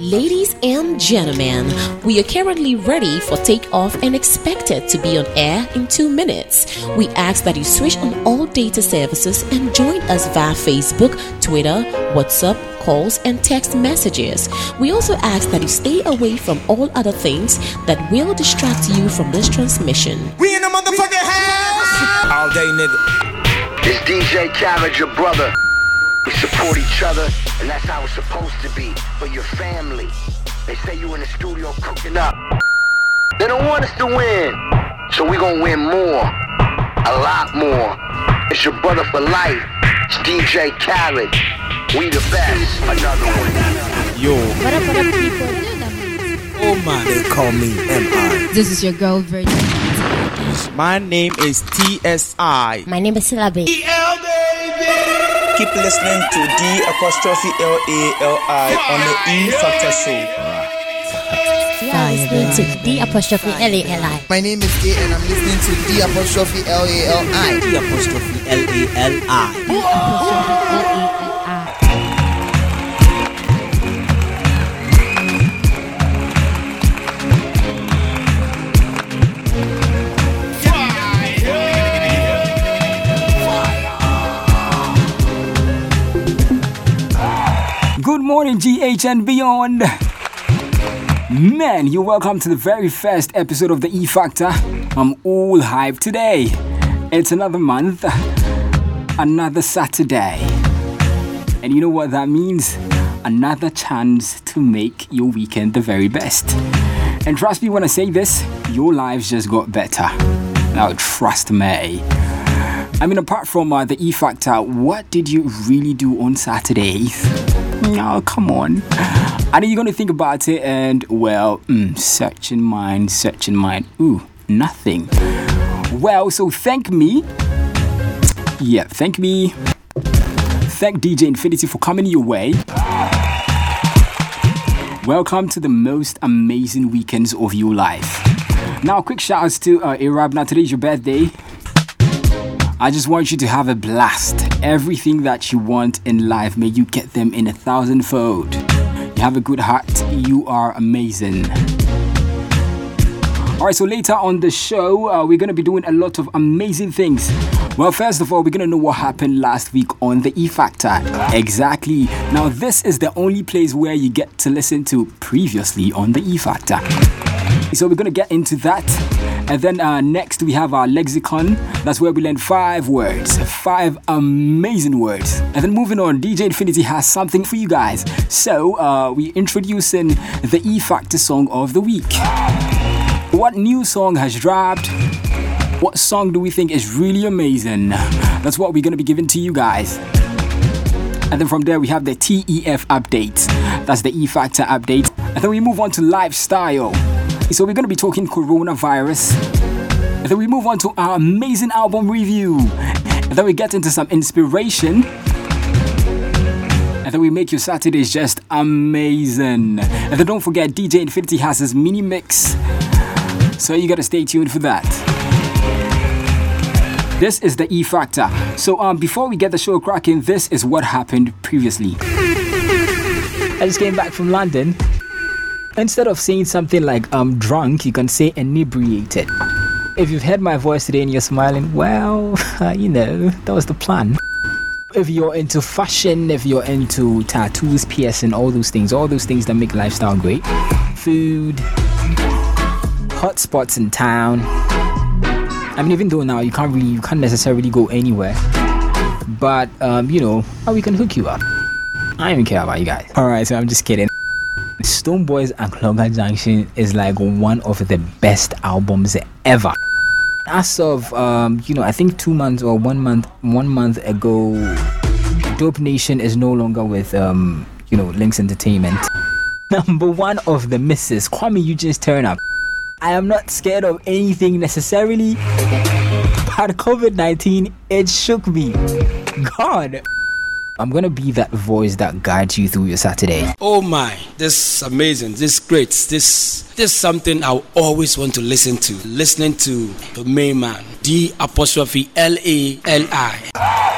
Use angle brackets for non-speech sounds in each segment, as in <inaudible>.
Ladies and gentlemen, we are currently ready for takeoff and expected to be on air in two minutes. We ask that you switch on all data services and join us via Facebook, Twitter, WhatsApp, calls, and text messages. We also ask that you stay away from all other things that will distract you from this transmission. We in the motherfucking house! All day, nigga. It's DJ Khaled, your brother. We support each other, and that's how it's supposed to be for your family. They say you in the studio cooking up. They don't want us to win, so we gonna win more, a lot more. It's your brother for life. It's DJ Khaled. We the best. Another one. Yo, What up, what up, people? oh man, they call me MI. This is your girl, Virgin. My name is TSI. My name is Silabe. Keep listening to D apostrophe L A L I on the E Factor Show. You are listening to D apostrophe L A L I. My name is A and I'm listening to D apostrophe L A L I. The apostrophe L A L I. D apostrophe L A L I. morning, GH and beyond. Man, you're welcome to the very first episode of the E Factor. I'm all hyped today. It's another month, another Saturday. And you know what that means? Another chance to make your weekend the very best. And trust me when I say this, your lives just got better. Now, trust me. I mean, apart from uh, the E Factor, what did you really do on Saturdays? Oh, come on. I know you're going to think about it and, well, mm, search in mind, search in mind. Ooh, nothing. Well, so thank me. Yeah, thank me. Thank DJ Infinity for coming your way. Welcome to the most amazing weekends of your life. Now, quick shout outs to uh. Now, today's your birthday. I just want you to have a blast. Everything that you want in life, may you get them in a thousandfold. You have a good heart, you are amazing. Alright, so later on the show, uh, we're gonna be doing a lot of amazing things. Well, first of all, we're gonna know what happened last week on the E Factor. Exactly. Now, this is the only place where you get to listen to previously on the E Factor. So we're gonna get into that. And then uh, next we have our lexicon. That's where we learn five words, five amazing words. And then moving on, DJ Infinity has something for you guys. So uh, we introducing the E Factor song of the week. What new song has dropped? What song do we think is really amazing? That's what we're gonna be giving to you guys. And then from there, we have the TEF update. That's the E Factor update. And then we move on to lifestyle. So we're going to be talking coronavirus. Then we move on to our amazing album review. Then we get into some inspiration. And then we make your Saturdays just amazing. And then don't forget, DJ Infinity has his mini mix. So you got to stay tuned for that. This is the E Factor. So um, before we get the show cracking, this is what happened previously. I just came back from London. Instead of saying something like I'm drunk, you can say inebriated. If you've heard my voice today and you're smiling, well, <laughs> you know, that was the plan. If you're into fashion, if you're into tattoos, piercing, all those things, all those things that make lifestyle great, food, hot spots in town. I mean, even though now you can't really, you can't necessarily go anywhere, but um, you know, how we can hook you up. I don't even care about you guys. All right, so I'm just kidding. Stonebwoy's and Clogger Junction is like one of the best albums ever. As of um, you know, I think two months or one month, one month ago, Dope Nation is no longer with um, you know, Lynx Entertainment. <laughs> Number one of the misses, Kuami Eugene's turn up. I am not scared of anything necessarily, but COVID 19 it shook me. God. I'm gonna be that voice that guides you through your Saturday. Oh my, this is amazing. This is great. This this is something I always want to listen to. Listening to the main man, D apostrophe L A L I.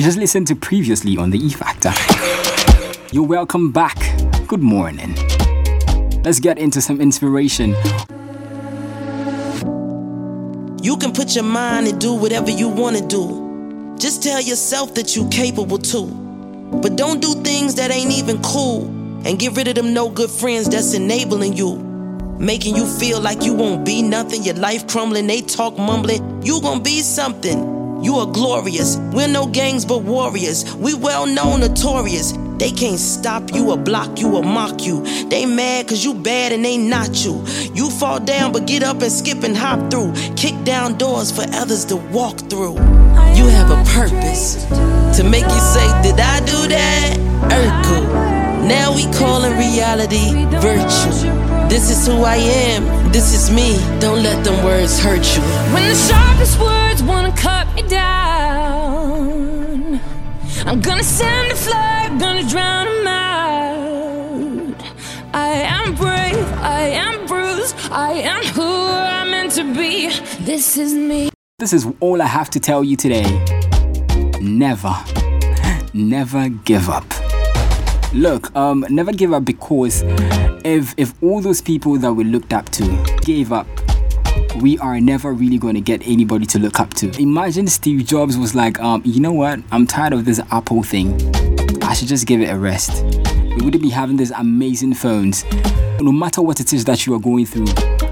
You just listened to previously on the E Factor. You're welcome back. Good morning. Let's get into some inspiration. You can put your mind and do whatever you want to do. Just tell yourself that you're capable too. But don't do things that ain't even cool. And get rid of them no good friends that's enabling you. Making you feel like you won't be nothing, your life crumbling, they talk mumbling. You gon' be something. You are glorious. We're no gangs but warriors. We well known, notorious. They can't stop you or block you or mock you. They mad cause you bad and they not you. You fall down but get up and skip and hop through. Kick down doors for others to walk through. You have a purpose to make you say, Did I do that? Urkel. Now we call calling reality virtual. This is who I am. This is me. Don't let them words hurt you. When the sharpest words wanna cut me down, I'm gonna send a flag, gonna drown them out. I am brave, I am bruised, I am who I'm meant to be. This is me. This is all I have to tell you today. Never, never give up. Look, um, never give up because if if all those people that we looked up to gave up, we are never really going to get anybody to look up to. Imagine Steve Jobs was like, um, you know what? I'm tired of this Apple thing. I should just give it a rest. We wouldn't be having these amazing phones. No matter what it is that you are going through,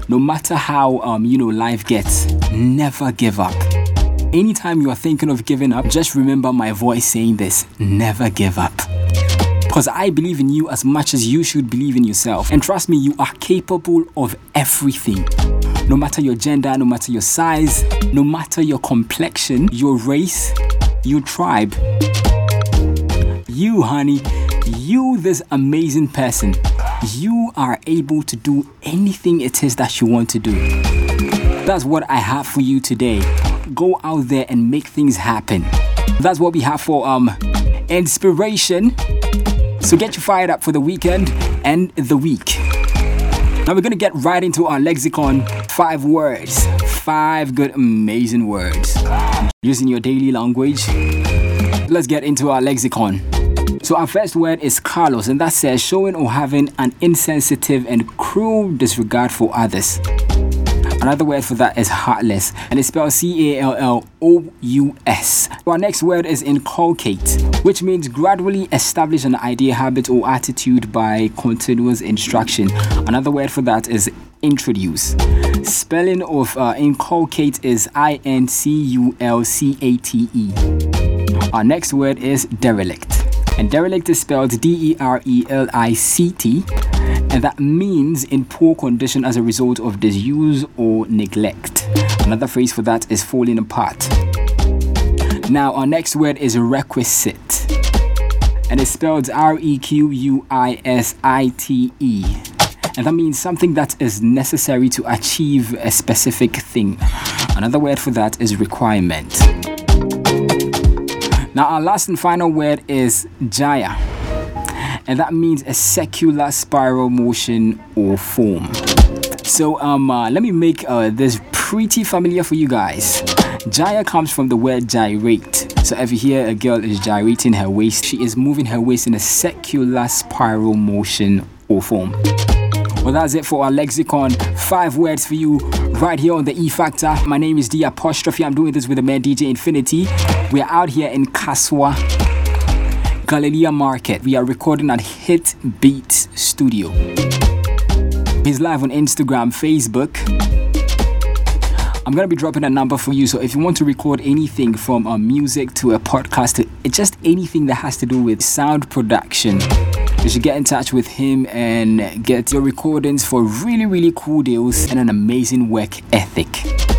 no matter how um, you know life gets, never give up. Anytime you are thinking of giving up, just remember my voice saying this: never give up. Because I believe in you as much as you should believe in yourself. And trust me, you are capable of everything. No matter your gender, no matter your size, no matter your complexion, your race, your tribe. You, honey, you, this amazing person, you are able to do anything it is that you want to do. That's what I have for you today. Go out there and make things happen. That's what we have for um inspiration. So get you fired up for the weekend and the week. Now we're gonna get right into our lexicon. Five words, five good, amazing words using your daily language. Let's get into our lexicon. So our first word is callous, and that says showing or having an insensitive and cruel disregard for others. Another word for that is heartless, and it's spelled C A L L O U S. Our next word is inculcate, which means gradually establish an idea, habit, or attitude by continuous instruction. Another word for that is introduce. Spelling of uh, inculcate is I N C U L C A T E. Our next word is derelict. And derelict is spelled D E R E L I C T, and that means in poor condition as a result of disuse or neglect. Another phrase for that is falling apart. Now, our next word is requisite, and it's spelled R E Q U I S I T E. And that means something that is necessary to achieve a specific thing. Another word for that is requirement. Now, our last and final word is gyre, and that means a secular spiral motion or form. So, um, uh, let me make uh, this pretty familiar for you guys. gyre comes from the word gyrate. So, if you hear a girl is gyrating her waist, she is moving her waist in a secular spiral motion or form. Well, that's it for our lexicon. Five words for you right here on the E Factor. My name is D Apostrophe. I'm doing this with the man DJ Infinity. We're out here in Kasoa, Galilee Market. We are recording at Hit Beats Studio. He's live on Instagram, Facebook. I'm gonna be dropping a number for you. So if you want to record anything from a music to a podcast to just anything that has to do with sound production, you should get in touch with him and get your recordings for really, really cool deals and an amazing work ethic.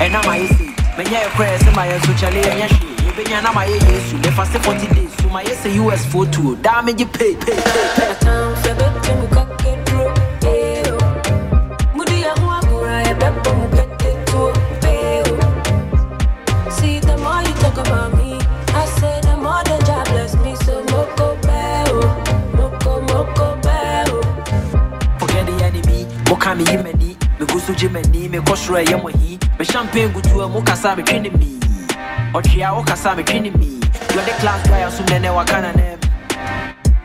I'm my see. When you're prayers, my social and your shit. obenya na mayɛ yesu. Mefa se 40 days. So mayɛ sɛ us photo daa megye pay pay pay pay See, the more you talk about me, I say the more the job bless me. So moko beo, moko moko beo. forget the enemy. Woka me yi m'ani megu so gye m'ani mekɔ soro ɛyɛ mo hi me champagne gutua mu kasa metwe ne mi ɔtwea wo kasa metwe ne mi yɛde class guy asom nɛnɛ waka na nam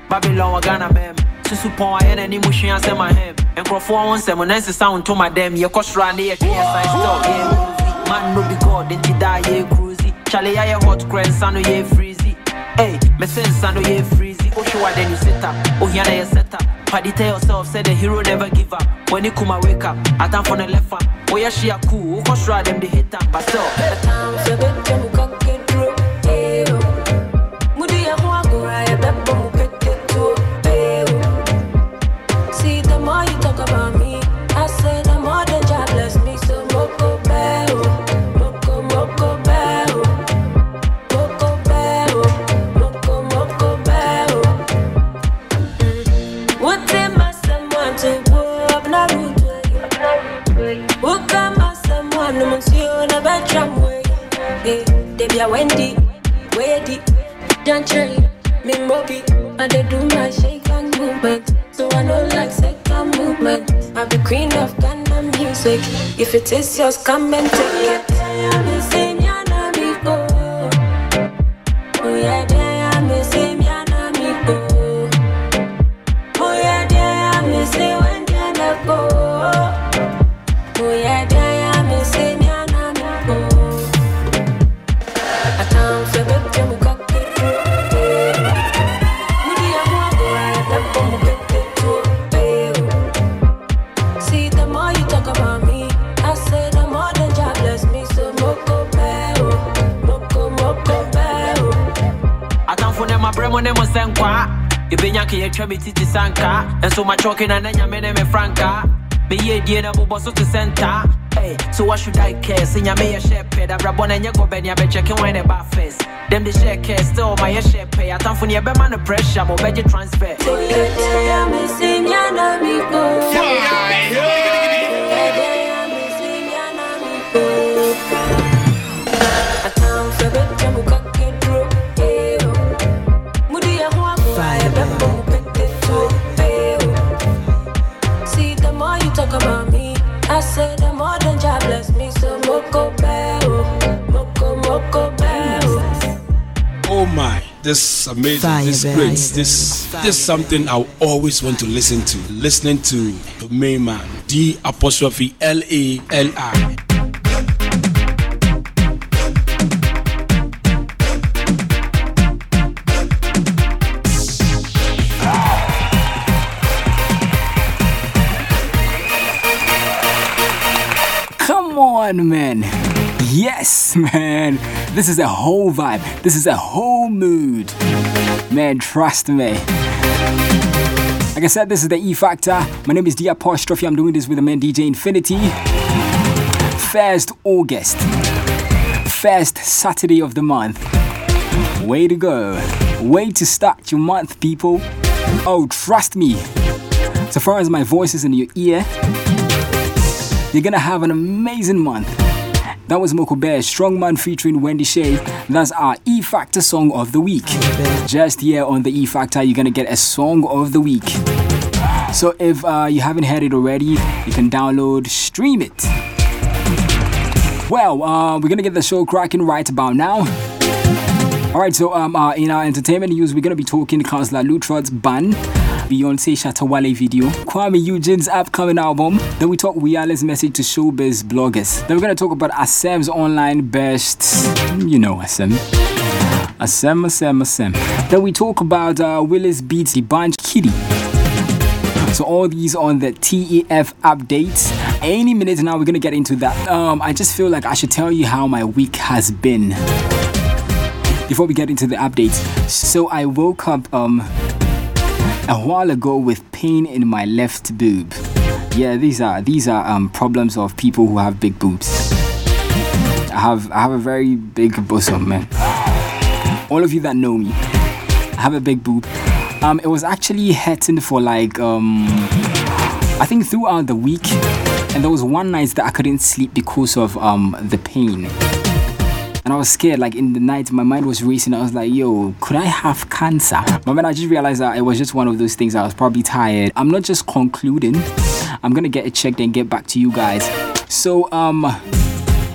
babylon wɔ ghana mam susu pɔn ayɛ n'ani mu hwea sɛ mahem nkurɔfoɔ wo nsɛm na nsesa wo ntoma dɛm yɛkɔ soro a ne yɛtwe yɛ side stop yɛ movie man no be god nti daa yɛ cruisy. Charlie yɛ hot kora nsa no yɛ freezy. Hey, me say nsa no yɛ freezy. Wohwe wa then you sit up. Ohia na yɛ set up. Paddy tell yourself say the hero never give up. When he come wake up. Atam for the left up oh yeah she a cool. Wokɔ soro a dem de hit up but still Wendy, Wendy, don't cherry, me mobi, and they do my shake and movement. So I know like second movement. I'm the queen of Ghana music. If it is yours, come and take it. Yɛtwa me titi sanka ɛnso makyɔke na na nyame ne me franka meyɛ die na bobɔ so sɛ ntaa Hey, so what should I care? Sing ya me a share pay. That nye go ben ya be checking when the bar first. Them the share care still my share pay. I time for be man the pressure, mo beje transfer. Oh yeah, yeah, this amazing. Fire, this is baby. great. This this is something I always want to listen to. Listening to the main man, D apostrophe L A L I. Come on, man. Yes, man. This is a whole vibe. This is a whole mood. Man, trust me. Like I said, this is the E Factor. My name is D Apostrophe. I'm doing this with the man DJ Infinity. First August. First Saturday of the month. Way to go. Way to start your month, people. Oh, trust me. So far as my voice is in your ear, you're gonna have an amazing month. That was Mokob3, Strongman featuring Wendy Shay. That's our E Factor song of the week. Just here on the E Factor, you're gonna get a song of the week. So if uh, you haven't heard it already, you can download, stream it. Well, uh, we're gonna get the show cracking right about now. All right, so um, uh, in our entertainment news, we're gonna be talking Counsellor Lutterodt's ban, Beyonce Shatta Wale video, Kuami Eugene's upcoming album. Then we talk Wiyaala's message to showbiz bloggers. Then we're gonna talk about Asem's online best, you know Asem. Asem, Asem, Asem. Then we talk about uh, WillisBeatz the bunch KiDi. So all these on the TEF updates. Any minute now, we're gonna get into that. Um, I just feel like I should tell you how my week has been before we get into the updates. So I woke up um a while ago with pain in my left boob. Yeah, these are these are um problems of people who have big boobs. I have I have a very big bosom, man. All of you that know me, I have a big boob. Um, it was actually hurting for like um, I think throughout the week, and there was one night that I couldn't sleep because of um the pain. And I was scared, like in the night, my mind was racing. I was like, yo, could I have cancer? But then I just realized that it was just one of those things. I was probably tired. I'm not just concluding, I'm gonna get it checked and get back to you guys. So, um,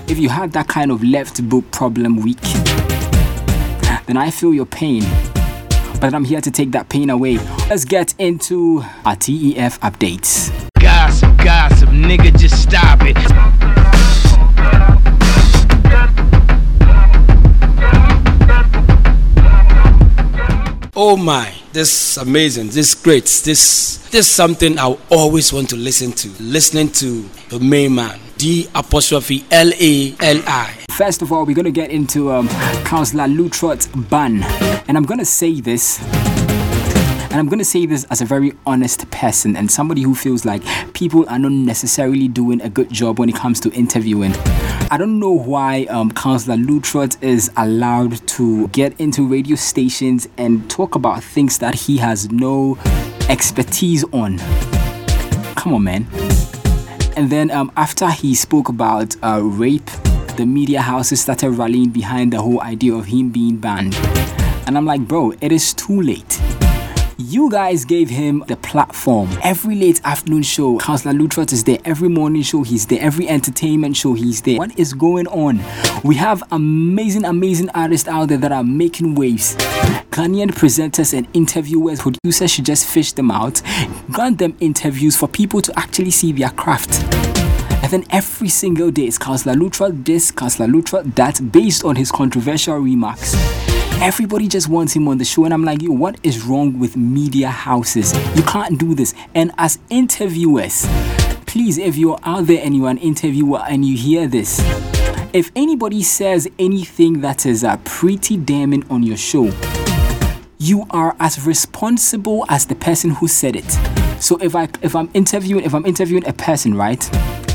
if you had that kind of left boob problem week, then I feel your pain. But I'm here to take that pain away. Let's get into our TEF updates. Gossip, gossip, nigga, just stop it. Oh my, this is amazing, this is great, this this something I always want to listen to. Listening to the main man, D apostrophe L A L I. First of all, we're gonna get into um, Counsellor Lutterodt's ban, and I'm gonna say this. And I'm gonna say this as a very honest person and somebody who feels like people are not necessarily doing a good job when it comes to interviewing. I don't know why um, Counsellor Lutterodt is allowed to get into radio stations and talk about things that he has no expertise on. Come on, man. And then um, after he spoke about uh, rape, the media houses started rallying behind the whole idea of him being banned. And I'm like, bro, it is too late. You guys gave him the platform. Every late afternoon show, Counsellor Lutterodt is there. Every morning show, he's there. Every entertainment show, he's there. What is going on? We have amazing, amazing artists out there that are making waves. Ghanaian presenters and interviewers, producers should just fish them out, grant them interviews for people to actually see their craft. And then every single day it's Counsellor Lutterodt this, Counsellor Lutterodt that, based on his controversial remarks. Everybody just wants him on the show, and I'm like, yo, what is wrong with media houses? You can't do this. And as interviewers, please, if you're out there and you're an interviewer and you hear this, if anybody says anything that is uh, pretty damning on your show, you are as responsible as the person who said it. So if I if I'm interviewing if I'm interviewing a person, right?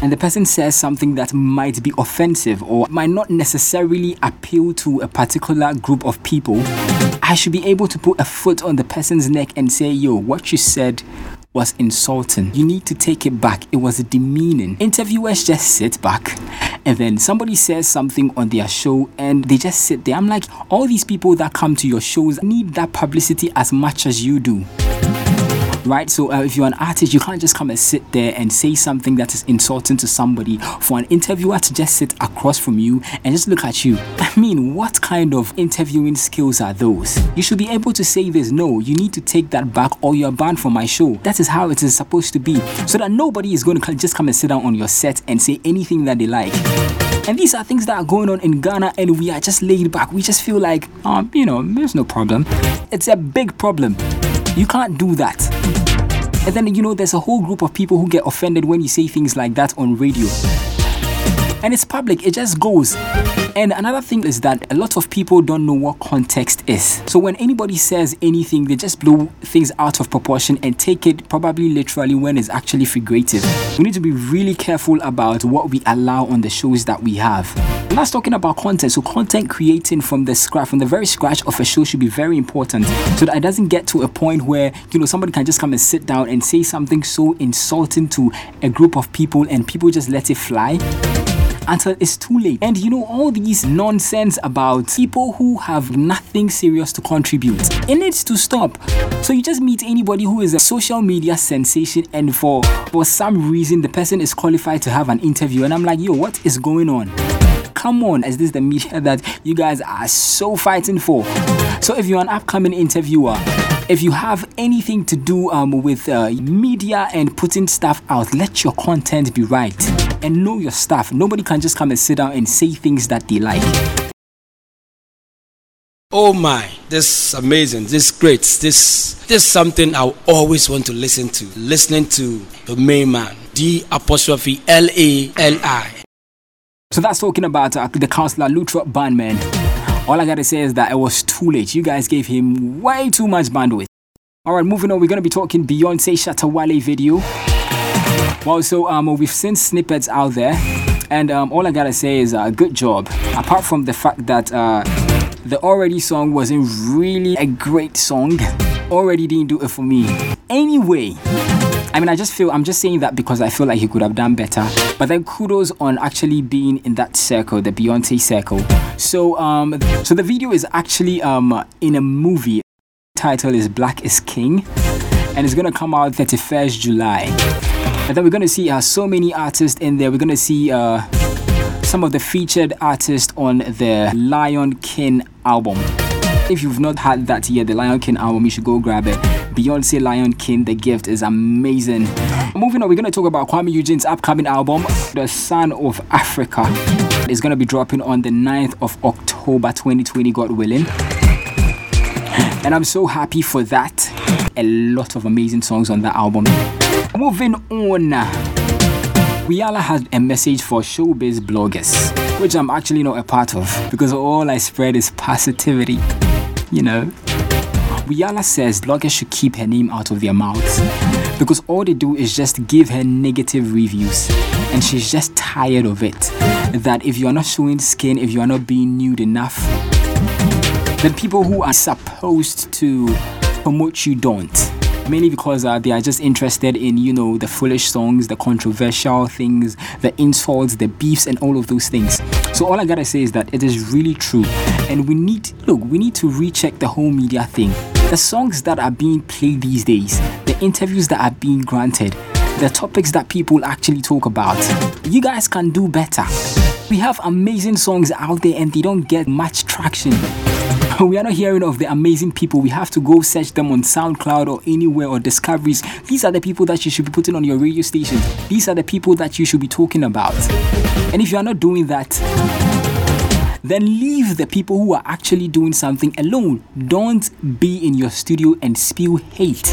And the person says something that might be offensive or might not necessarily appeal to a particular group of people, I should be able to put a foot on the person's neck and say, yo, what you said was insulting. You need to take it back. It was demeaning. Interviewers just sit back and then somebody says something on their show and they just sit there. I'm like, all these people that come to your shows need that publicity as much as you do right? So uh, if you're an artist, you can't just come and sit there and say something that is insulting to somebody for an interviewer to just sit across from you and just look at you. <laughs> I mean, what kind of interviewing skills are those? You should be able to say this. No, you need to take that back or you're banned from my show. That is how it is supposed to be, so that nobody is going to just come and sit down on your set and say anything that they like. And these are things that are going on in Ghana, and we are just laid back. We just feel like, um, you know, there's no problem. It's a big problem. You can't do that. And then, you know, there's a whole group of people who get offended when you say things like that on radio. And it's public, it just goes. And another thing is that a lot of people don't know what context is. So when anybody says anything, they just blow things out of proportion and take it probably literally when it's actually figurative. We need to be really careful about what we allow on the shows that we have. And that's talking about content. So content creating from the scratch, from the very scratch of a show should be very important so that it doesn't get to a point where, you know, somebody can just come and sit down and say something so insulting to a group of people and people just let it fly until it's too late. And you know, all these nonsense about people who have nothing serious to contribute, it needs to stop. So you just meet anybody who is a social media sensation, and for for some reason the person is qualified to have an interview, and I'm like, yo, what is going on? Come on, is this the media <laughs> that you guys are so fighting for? So if you're an upcoming interviewer, if you have anything to do um, with uh, media and putting stuff out, let your content be right and know your stuff. Nobody can just come and sit down and say things that they like. Oh my, this is amazing, this is great, this this something I always want to listen to. Listening to the main man, D apostrophe L A L I. So that's talking about uh, the counsellor Lutterodt Bandman. All I gotta say is that it was too late. You guys gave him way too much bandwidth. Alright, moving on, we're gonna be talking Beyonce Shatta Wale video. Well, so um, we've seen snippets out there, and um, all I gotta say is uh, good job. Apart from the fact that uh, The Already song wasn't really a great song. Already didn't do it for me. Anyway, I mean, I just feel I'm just saying that because I feel like he could have done better. But then kudos on actually being in that circle, the Beyonce circle. So, um, so the video is actually um in a movie. Title is Black is King, and it's gonna come out 31st July. And then we're gonna see uh, so many artists in there. We're gonna see uh some of the featured artists on the Lion King album. If you've not had that yet, the Lion King album, you should go grab it. Beyonce Lion King, The Gift is amazing. Moving on, we're going to talk about Kuami Eugene's upcoming album, The Son of Africa. It's going to be dropping on the 9th of October 2020, God willing. And I'm so happy for that. A lot of amazing songs on that album. Moving on. Rihanna has a message for showbiz bloggers, which I'm actually not a part of because all I spread is positivity. You know? Rihanna says bloggers should keep her name out of their mouths because all they do is just give her negative reviews and she's just tired of it. That if you're not showing skin, if you're not being nude enough, then people who are supposed to promote you don't mainly because uh, they are just interested in you know the foolish songs the controversial things the insults the beefs and all of those things. So all i gotta say is that it is really true. And we need look we need to recheck the whole media thing. The songs that are being played these days the interviews that are being granted the topics that people actually talk about you guys can do better. We have amazing songs out there and they don't get much traction <laughs> we are not hearing of the amazing people. We have to go search them on SoundCloud or anywhere or discoveries. These are the people that you should be putting on your radio station. These are the people that you should be talking about. And if you are not doing that, then leave the people who are actually doing something alone. Don't be in your studio and spew hate.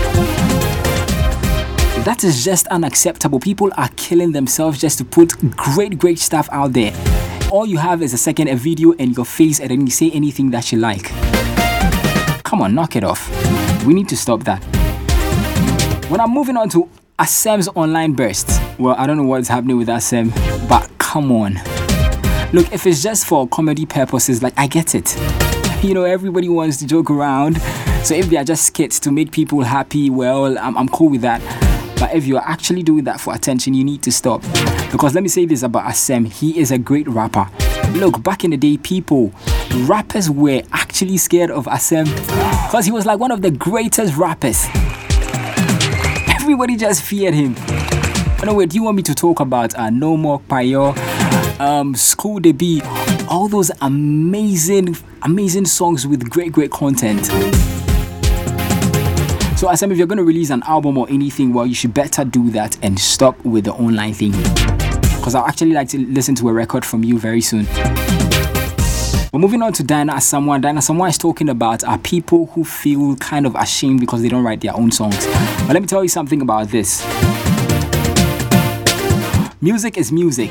That is just unacceptable. People are killing themselves just to put great, great stuff out there all you have is a second, a video, and your face, and then you say anything that you like. Come on, knock it off. We need to stop that. When I'm moving on to Asem's online burst, well, I don't know what's happening with Asem, but come on. Look, if it's just for comedy purposes, like I get it. You know, everybody wants to joke around. So if they are just skits to make people happy, well, I'm, I'm cool with that. But if you're actually doing that for attention, you need to stop. Because let me say this about Asem he is a great rapper. Look, back in the day, people, rappers were actually scared of Asem because he was like one of the greatest rappers. Everybody just feared him. Anyway, do you want me to talk about uh, No More Payo, um, School de Be, all those amazing, amazing songs with great, great content? So, Asem, if you're going to release an album or anything, well, you should better do that and stop with the online thing. Because I'll actually like to listen to a record from you very soon. We're moving on to Diana Asamoah. Diana Asamoah is talking about are people who feel kind of ashamed because they don't write their own songs. But let me tell you something about this. Music is music.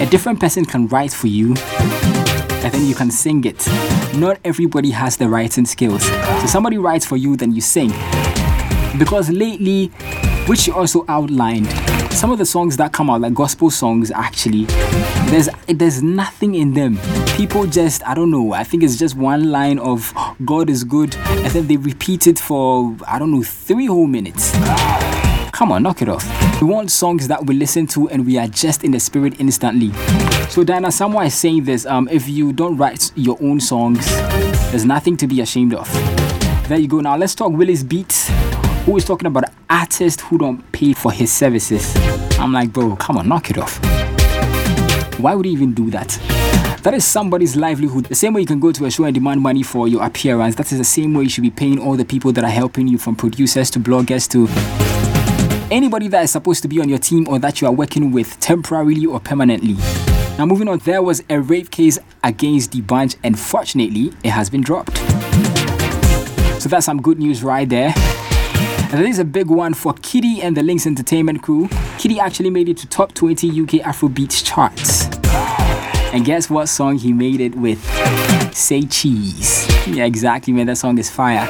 A different person can write for you, and then you can sing it. Not everybody has the writing skills. So somebody writes for you, then you sing. Because lately, which you also outlined, some of the songs that come out, like gospel songs, actually, there's there's nothing in them. People just, I don't know, I think it's just one line of God is good, and then they repeat it for, I don't know, three whole minutes. Come on, knock it off. We want songs that we listen to and we are just in the spirit instantly. So Diana Asamoah is saying this, um, if you don't write your own songs, there's nothing to be ashamed of. There you go. Now let's talk WillisBeatz, who is talking about artists who don't pay for his services. I'm like, bro, come on, knock it off. Why would he even do that? That is somebody's livelihood. The same way you can go to a show and demand money for your appearance, that is the same way you should be paying all the people that are helping you, from producers to bloggers to anybody that is supposed to be on your team or that you are working with temporarily or permanently. Now, moving on, there was a rape case against the bunch, and fortunately, it has been dropped. So that's some good news right there. And this is a big one for KiDi and the Lynx Entertainment crew. KiDi actually made it to top 20 UK Afrobeats charts. And guess what song he made it with? Say Cheese. Yeah, exactly, man. That song is fire.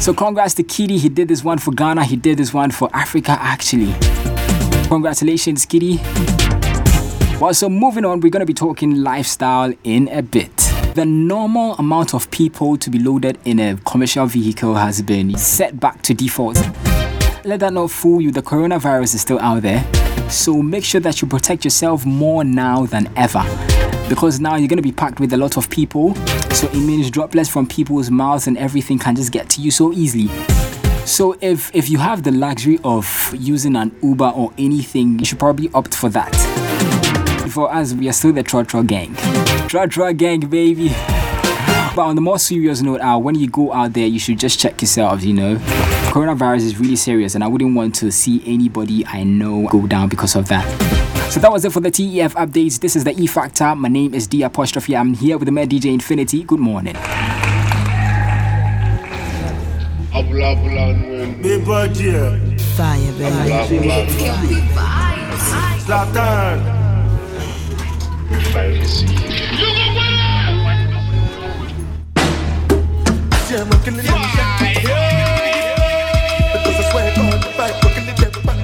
So congrats to KiDi. He did this one for Ghana. He did this one for Africa, actually. Congratulations, KiDi. Well, so moving on, we're going to be talking lifestyle in a bit. The normal amount of people to be loaded in a commercial vehicle has been set back to default. Let that not fool you, the coronavirus is still out there. So make sure that you protect yourself more now than ever. Because now you're going to be packed with a lot of people. So it means droplets from people's mouths and everything can just get to you so easily. So if if you have the luxury of using an Uber or anything, you should probably opt for that. For us, we are still the Trotro gang. Trotro gang, baby. But on the more serious note, uh, when you go out there, you should just check yourselves, you know. Coronavirus is really serious, and I wouldn't want to see anybody I know go down because of that. So that was it for the TEF updates. This is the E Factor. My name is D Apostrophe. I'm here with the Mad DJ Infinity. Good morning. Fire, baby. Zlatan. Yeah, I'm killing them. Because I swear God, if I fucking the devil back.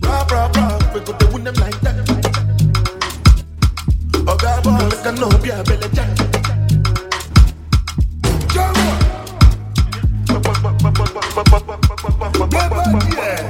Rah, rah, rah, we go to win them like that. Oh, God, boy, a no be a belly jack. Money,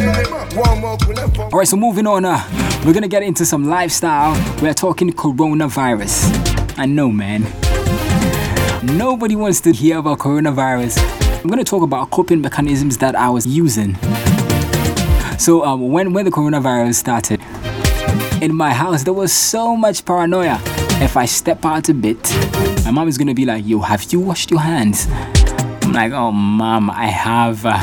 All right, so moving on, uh, we're gonna get into some lifestyle. We're talking coronavirus. I know, man. Nobody wants to hear about coronavirus. I'm gonna talk about coping mechanisms that I was using. So, um, when when the coronavirus started, in my house there was so much paranoia. If I step out a bit, my mom is gonna be like, "Yo, have you washed your hands?" I'm like, "Oh, mom, I have." Uh,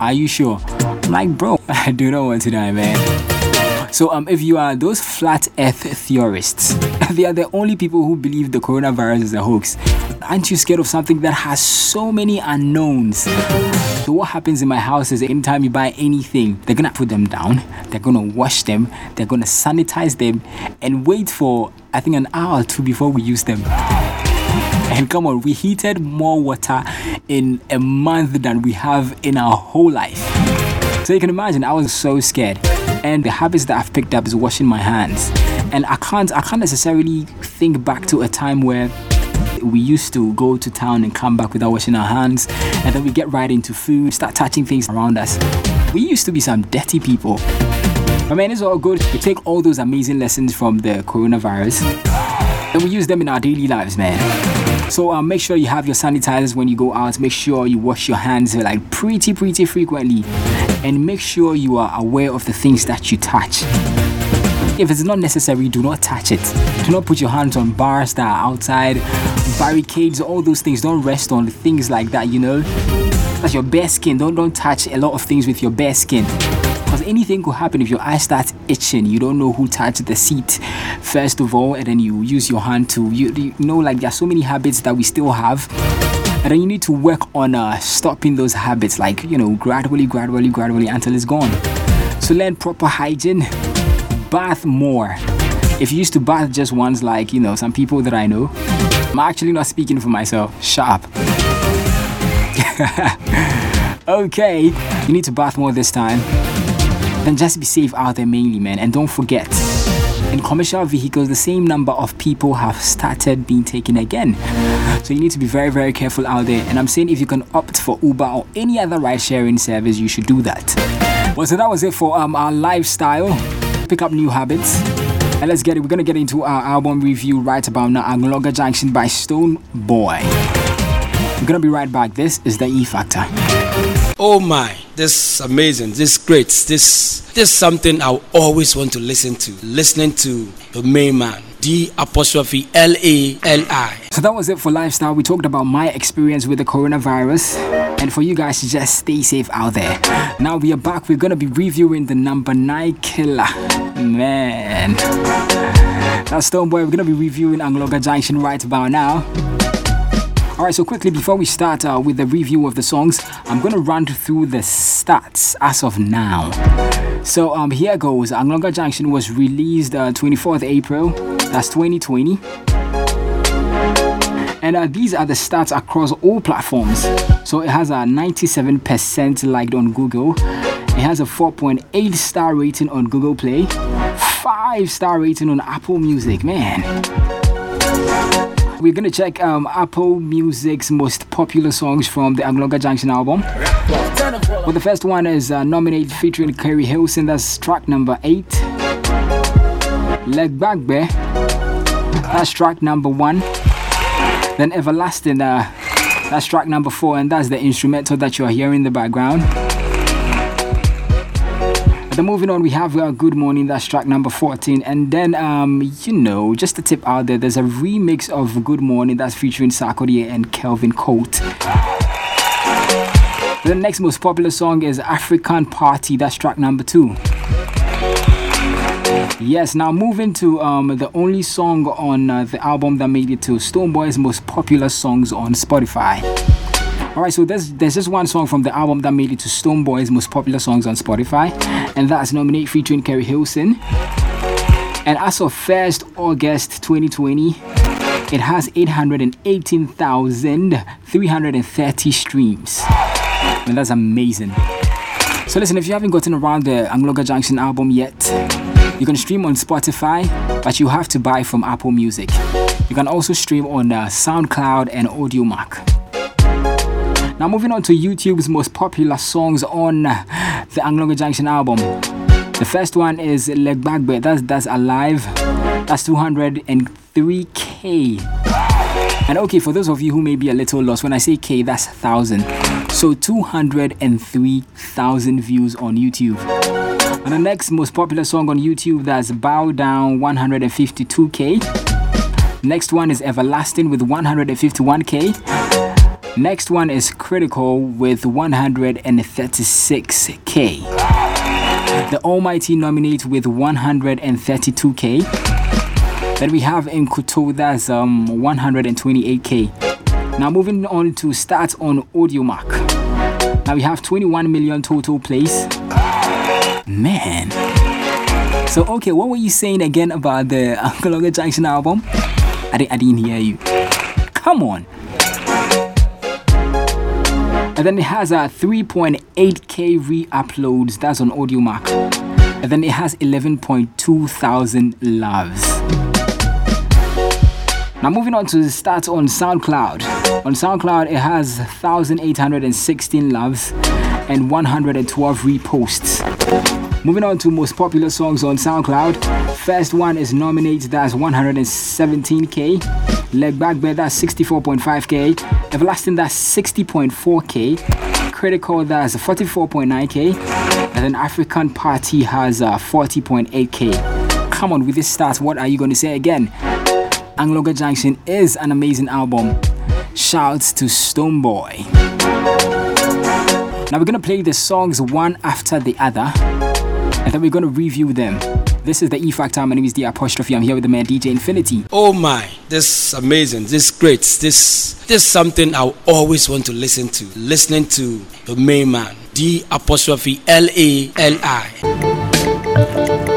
are you sure? Like, bro, <laughs> I do not want to die, man. So, um, if you are those flat earth theorists, <laughs> they are the only people who believe the coronavirus is a hoax. Aren't you scared of something that has so many unknowns? So, what happens in my house is anytime you buy anything, they're gonna put them down, they're gonna wash them, they're gonna sanitize them, and wait for I think an hour or two before we use them. And come on, we heated more water in a month than we have in our whole life. So you can imagine, I was so scared. And the habits that I've picked up is washing my hands. And I can't, I can't necessarily think back to a time where we used to go to town and come back without washing our hands, and then we get right into food, start touching things around us. We used to be some dirty people. But man, it's all good. We take all those amazing lessons from the coronavirus and we use them in our daily lives, man. So uh, make sure you have your sanitizers when you go out. Make sure you wash your hands like pretty, pretty frequently, and make sure you are aware of the things that you touch. If it's not necessary, do not touch it. Do not put your hands on bars that are outside, barricades, all those things. Don't rest on things like that, you know. That's your bare skin. Don't don't touch a lot of things with your bare skin. Because anything could happen if your eye starts itching. You don't know who touched the seat, first of all, and then you use your hand to, you, you know, like there are so many habits that we still have. And then you need to work on uh, stopping those habits, like, you know, gradually, gradually, gradually until it's gone. So learn proper hygiene, bath more. If you used to bath just once, like, you know, some people that I know, I'm actually not speaking for myself. Shut up. <laughs> okay, you need to bath more this time. Then just be safe out there mainly, man. And don't forget, in commercial vehicles, the same number of people have started being taken again. So you need to be very, very careful out there. And I'm saying if you can opt for Uber or any other ride sharing service, you should do that. Well, so that was it for um, our lifestyle. Pick up new habits. And let's get it. We're gonna get into our album review right about now. Anloga Junction by Stone Boy. We're gonna be right back. This is the E Factor. Oh my, this is amazing, this great, this this something I always want to listen to. Listening to the main man, D apostrophe L A L I. So that was it for lifestyle. We talked about my experience with the coronavirus. And for you guys to just stay safe out there. Now we are back. We're gonna be reviewing the number nine killer. Man. That's Stonebwoy. We're gonna be reviewing Anloga Junction right about now. Alright, so quickly before we start uh, with the review of the songs, I'm gonna run through the stats as of now. So um, here goes. Anloga Junction was released uh, 24th April. That's 2020. And uh, these are the stats across all platforms. So it has a 97% liked on Google. It has a 4.8 star rating on Google Play, 5 star rating on Apple Music. Man. We're gonna check um, Apple Music's most popular songs from the Anloga Junction album. Well, the first one is uh, nominated featuring Keri Hilson. That's track number 8. Leg Back Bear. That's track number 1. Then Everlasting, uh, that's track number four, and that's the instrumental that you are hearing in the background. Then moving on, we have uh, Good Morning, that's track number 14. And then, um, you know, just a tip out there, there's a remix of Good Morning that's featuring Sarkodie and Kelvyn Colt. The next most popular song is African Party, that's track number two. Yes, now moving to um, the only song on uh, the album that made it to Stonebwoy's most popular songs on Spotify. Alright, so there's, there's just one song from the album that made it to Stonebwoy's most popular songs on Spotify, and that's Nominate featuring Keri Hilson. And as of 1st August 2020, it has 818,330 streams. And that's amazing. So listen, if you haven't gotten around the Anloga Junction album yet, you can stream on Spotify, but you have to buy from Apple Music. You can also stream on uh, SoundCloud and Audiomack. Now, moving on to YouTube's most popular songs on the Anloga Junction album. The first one is Leg Back Bear. That's that's alive. That's 203k. And okay, for those of you who may be a little lost, when I say K, that's thousand. So 203,000 views on YouTube. And the next most popular song on YouTube that's Bow Down 152k. Next one is Everlasting with 151k. Next one is Critical with 136k. The Almighty nominates with 132k. Then we have Nkuto that's um 128k. Now moving on to stats on Audiomack. Now we have 21 million total plays. Man. So okay, what were you saying again about the <laughs> Anloga Junction album? I, I didn't hear you. Come on. And then it has uh, a 3.8k re-uploads. That's on Audiomack. And then it has 11.2 thousand loves. Now moving on to the stats on SoundCloud. On SoundCloud, it has 1,816 loves and 112 reposts. Moving on to most popular songs on SoundCloud. First one is Nominate, that's 117k. Leg Back that's 64.5k. Everlasting, that's 60.4k. Critical, that's 44.9k. And then African Party has uh, 40.8k. Come on, with this stats, what are you going to say again? Anloga Junction is an amazing album. Shouts to Stonebwoy. Now we're gonna play the songs one after the other, and then we're gonna review them. This is the E Factor. My name is the apostrophe. I'm here with the man DJ Infinity. Oh my, this is amazing, this is great, this this something I always want to listen to. Listening to the main man, D apostrophe L A L I.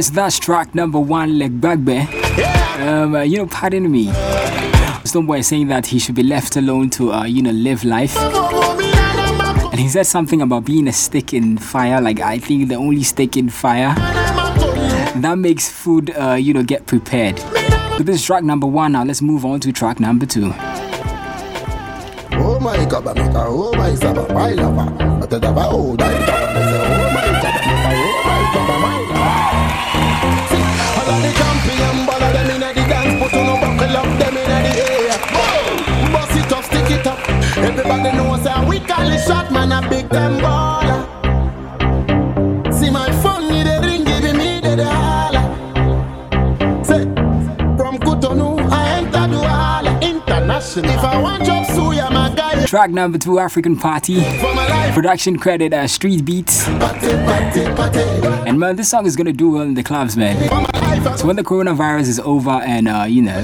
So that's track number one, Leg Bagbe. Um, uh, you know, pardon me. Stonebwoy is saying that he should be left alone to, uh, you know, live life. And he said something about being a stick in fire, like I think the only stick in fire that makes food, uh, you know, get prepared. So this is track number one. Now let's move on to track number two. Oh my God, oh my my lover. Oh my God, oh my God, oh my saba, my lover. See, all of the champion, all of them inna the dance, put on a buckle up, them the air. Boom, bust it up, stick it up. Everybody knows how we call it shot, man, a big time baller. See my phone, need a ring, give me the dollar. Say, from Cotonou, I enter Douala International. If I want job, suya, my guy. Track number two, African Party. Production credit, uh, Street Beats. And man, this song is gonna do well in the clubs, man. So when the coronavirus is over and, uh, you know,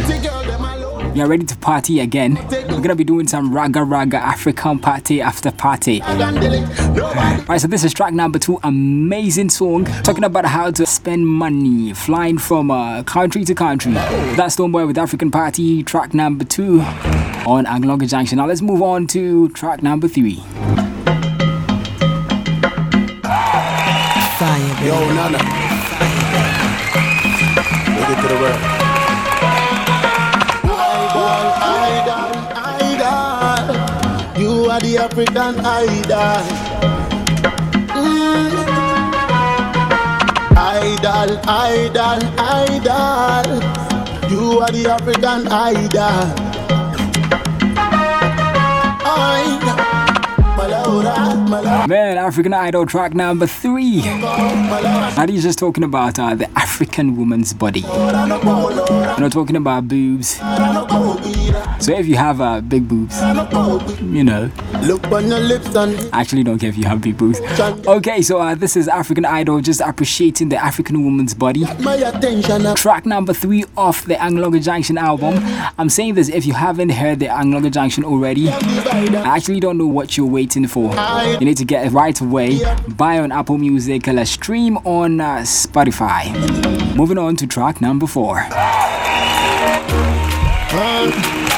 we are ready to party again, we're gonna be doing some raga raga African party after party. Alright, so this is track number two, amazing song talking about how to spend money flying from uh, country to country. That's Stonebwoy with African Party, track number two on Anloga Junction. Now let's move on to track number three. Fire, Yo, Nana. African idol. Mm. Idol, idol, idol. You are the African idol. Man, African Idol track number three. Now he's just talking about uh, the African woman's body. We're not talking about boobs. So if you have uh, big boobs, you know. Look on your lips and I actually don't care if you have big boobs. Okay, so uh, this is African Idol just appreciating the African woman's body. Track number three off the Anloga Junction album. I'm saying this if you haven't heard the Anloga Junction already. I actually don't know what you're waiting for. You need to get it right away. Buy on Apple Music, uh, stream on uh, Spotify. Moving on to track number four. Emoji,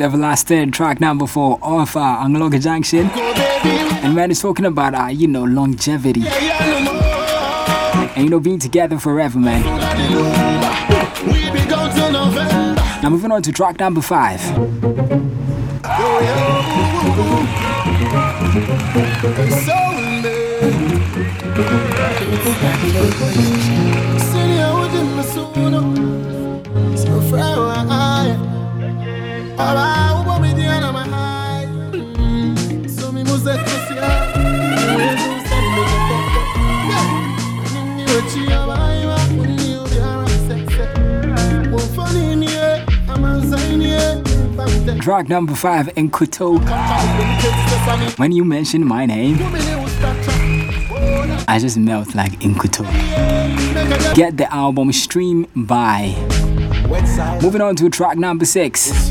is. Everlasting track number four off uh, Anloga Junction. And man, it's talking about, uh, you know, longevity. And you know, being together forever, man. Now, moving on to track number five. Track number five, Enkuto. When you mention my name, I just melt like Enkuto. Get the album Stream by. Moving on to track number six.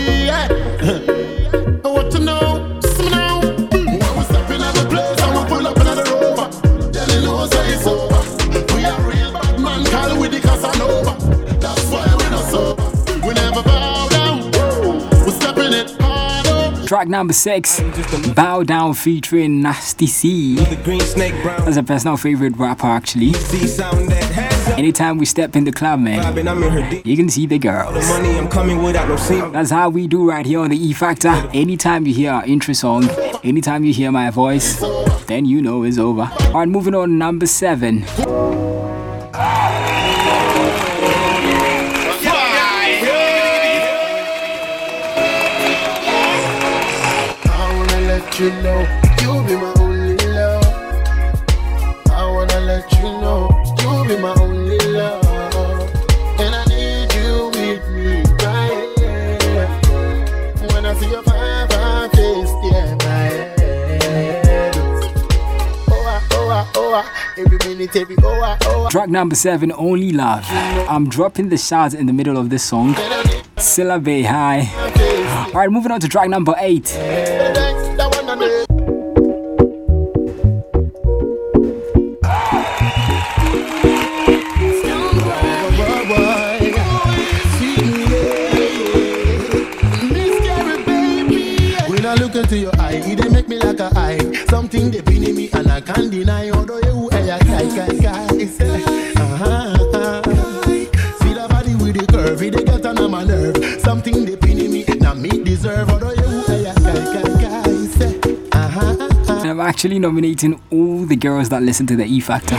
Track number six, Bow Down featuring Nasty C. That's a personal favorite rapper, actually. Anytime we step in the club, man, you can see the girls. That's how we do right here on the E Factor. Anytime you hear our intro song, anytime you hear my voice, then you know it's over. Alright, moving on, number seven. You know you be my only love. I wanna let you know you be my only love, and I need you with me right here. When I see your face, yeah, my head. Oh, ah, oh, ah, oh, ah. every minute, every oh, ah, oh, ah. Track number seven, Only Love. I'm dropping the shots in the middle of this song. Syllabe high. Alright, moving on to track number eight. When I look into your eye, it dey make me like a eye. Something they pin in me and I can't deny. Although you hey, I guy, guy, guy. Say, uh-huh. See the body with the curve, it dey get on my nerve. Something they pin in me, now me deserve. Although you hey, I guy, guy, guy. Say, uh-huh. And I'm actually nominating all the girls that listen to the E Factor.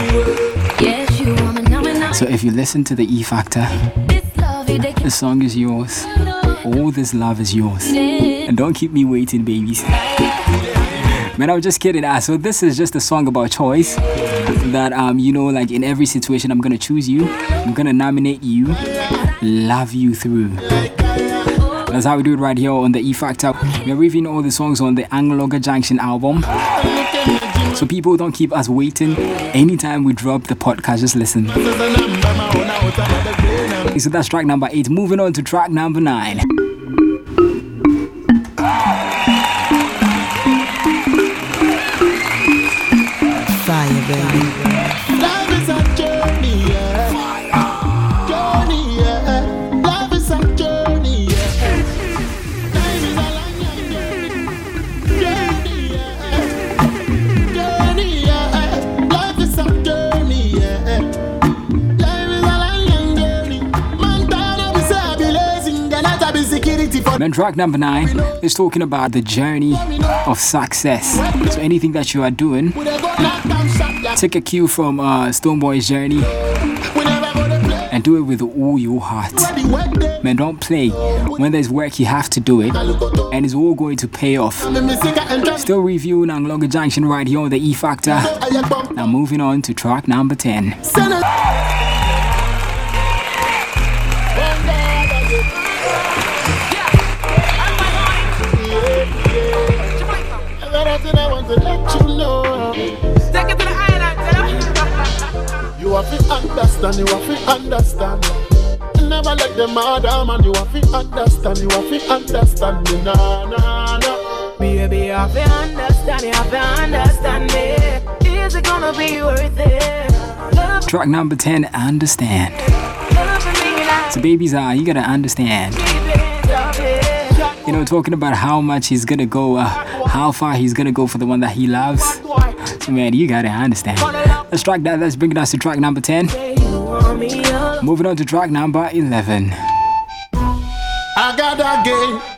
Yes, you want me now and now. So if you listen to the E Factor, This love, the song is yours. All this love is yours. Don't keep me waiting, babies. <laughs> Man, I'm just kidding. Ah, so this is just a song about choice. That um, you know, like in every situation, I'm gonna choose you. I'm gonna nominate you, love you through. That's how we do it right here on the E Factor. We're reviewing all the songs on the Anloga Junction album. So people don't keep us waiting. Anytime we drop the podcast, just listen. So that's track number eight. Moving on to track number nine. For track number nine is talking about the journey of success. So anything that you are doing, take a cue from uh, Stonebwoy's journey and do it with all your heart. Man, don't play. When there's work, you have to do it, and it's all going to pay off. Still reviewing Anloga Junction right here on the E Factor. Now moving on to track number 10. Understand, you have to understand. Never let them murder man, you have to understand, you have to understand me, nah, nah, nah. Baby, you have to understand, you have to understand me. Is it gonna be worth it? Love, Track number 10, Understand. love me like So, babies, uh, you gotta understand. You know, talking about how much he's gonna go, uh, how far he's gonna go for the one that he loves. So, man, you gotta understand. Let's track that. Let's bring it us to track number 10. You want me up. Moving on to track number 11. I got that game.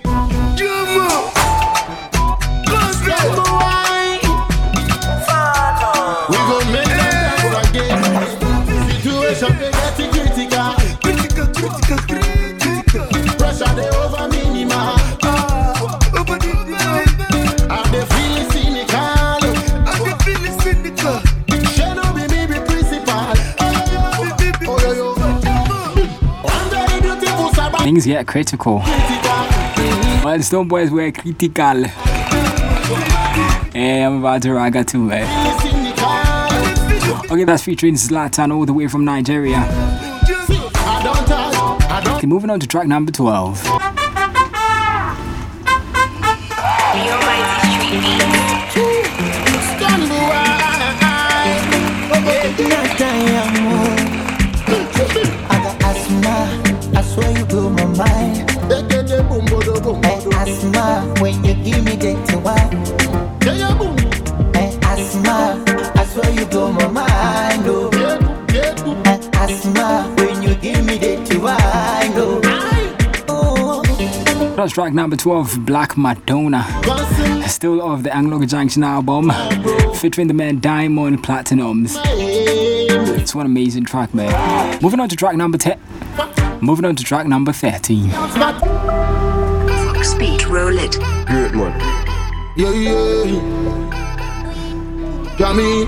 Things get critical. While Stone Boys were critical. Hey, I'm about to raga too, eh? Okay, that's featuring Zlatan all the way from Nigeria. Okay, moving on to track number 12. Asthma, when you give me that wine. Hey, eh, asthma, I swear you blow my mind. Oh. Hey, asthma, when you give me that wine. Oh. Oh. That's track number 12, Black Madonna. Still off the Anloga Junction album, featuring the man Diamond Platnumz. It's one amazing track, man. Moving on to track number 10. Moving on to track number 13. Speed, roll it. Good one. Yeah, yeah. Yeah, me.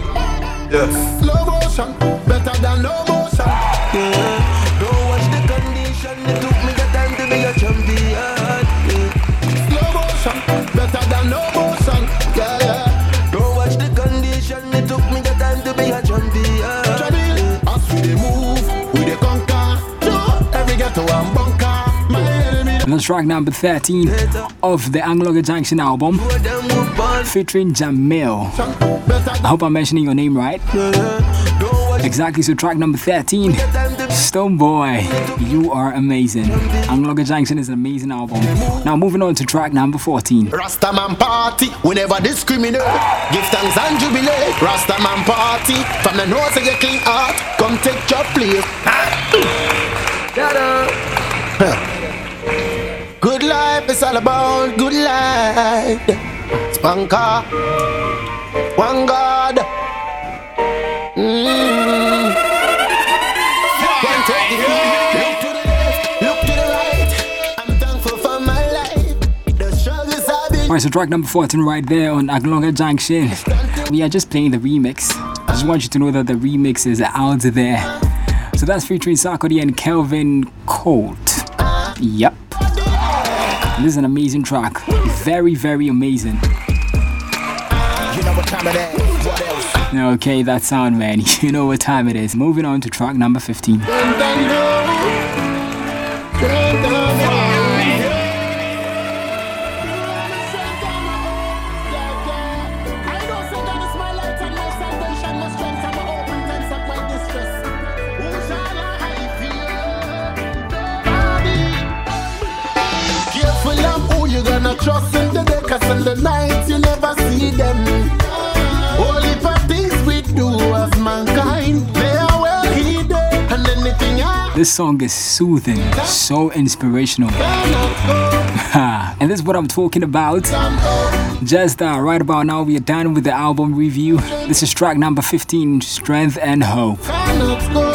Yeah. Slow motion, better than no motion. Yeah. Enemy. And that's track number 13 of the Anloga Junction album featuring Jahmiel. I hope I'm mentioning your name right. Exactly, so track number 13 Stonebwoy, you are amazing. Anloga Junction is an amazing album. Now, moving on to track number 14. Rastaman party, we never discriminate. Give thanks and jubilate. Rastaman party, from the north to your clean heart. Come take your place. Huh. Is all about good life. Spanker, one God. Mm. Can't take it. Look to the left, look to the right. I'm thankful for my life. The struggles I've been Alright, so track number 14 right there on Anloga Junction. We are just playing the remix. I just want you to know that the remix is out there. So that's featuring Sarkodie and Kelvyn Colt. Yep. This is an amazing track. Very, very amazing. You know what time it is. What else? Okay, that sound, man. <laughs> You know what time it is. Moving on to track number 15. Them. Things we do as mankind, they are well. And anything I This song is soothing, so inspirational. <laughs> and this is what I'm talking about. Just uh, right about now, we are done with the album review. This is track number 15 Strength and Hope. cannot go.